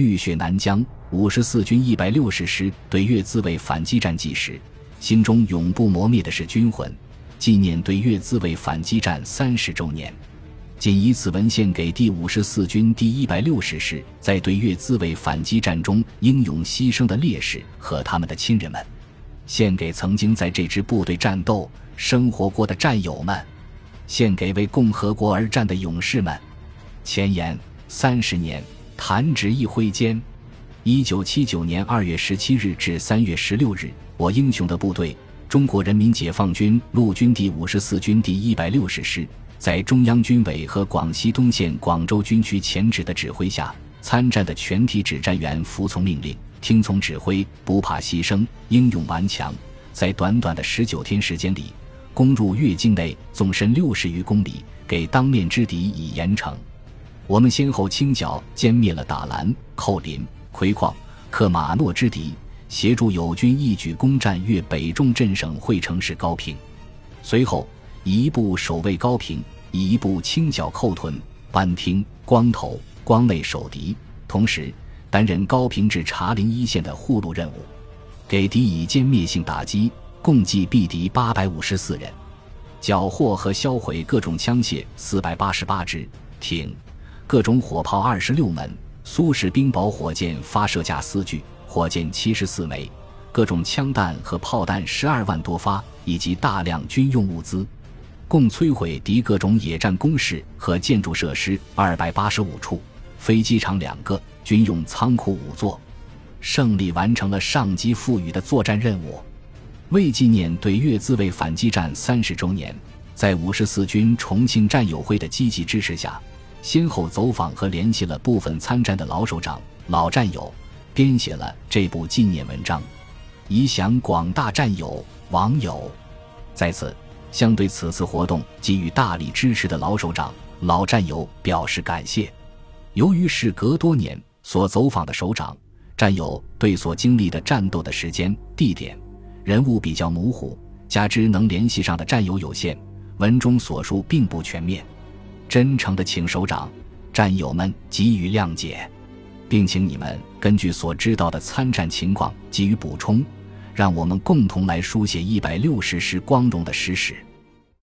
浴血南疆五十四军一百六十师对越自卫反击战纪实，心中永不磨灭的是军魂。纪念对越自卫反击战三十周年，仅以此文献给第五十四军第一百六十师在对越自卫反击战中英勇牺牲的烈士和他们的亲人们，献给曾经在这支部队战斗生活过的战友们，献给为共和国而战的勇士们。前言：三十年。弹指一挥间，一九七九年二月十七日至三月十六日，我英雄的部队——中国人民解放军陆军第五十四军第一百六十师，在中央军委和广西东线广州军区前指的指挥下，参战的全体指战员服从命令，听从指挥，不怕牺牲，英勇顽强，在短短的十九天时间里，攻入越境内，纵深六十余公里，给当面之敌以严惩。我们先后清剿歼灭了打兰、寇林、魁矿、克马诺之敌，协助友军一举攻占粤北重镇省会城市高平。随后，以一部守卫高平，以一部清剿寇屯、班汀、光头、光内守敌，同时担任高平至茶陵一线的护路任务，给敌以歼灭性打击，共计毙敌八百五十四人，缴获和销毁各种枪械四百八十八支，挺。各种火炮二十六门，苏式冰雹火箭发射架四具，火箭七十四枚，各种枪弹和炮弹十二万多发，以及大量军用物资，共摧毁敌各种野战工事和建筑设施二百八十五处，飞机场两个，军用仓库五座，胜利完成了上级赋予的作战任务。为纪念对越自卫反击战三十周年，在五十四军重庆战友会的积极支持下。先后走访和联系了部分参战的老首长、老战友，编写了这部纪念文章，以享广大战友网友。在此，向对此次活动给予大力支持的老首长、老战友表示感谢。由于事隔多年，所走访的首长、战友对所经历的战斗的时间、地点、人物比较模糊，加之能联系上的战友有限，文中所述并不全面。真诚的请首长、战友们给予谅解，并请你们根据所知道的参战情况给予补充，让我们共同来书写一百六十师光荣的史实。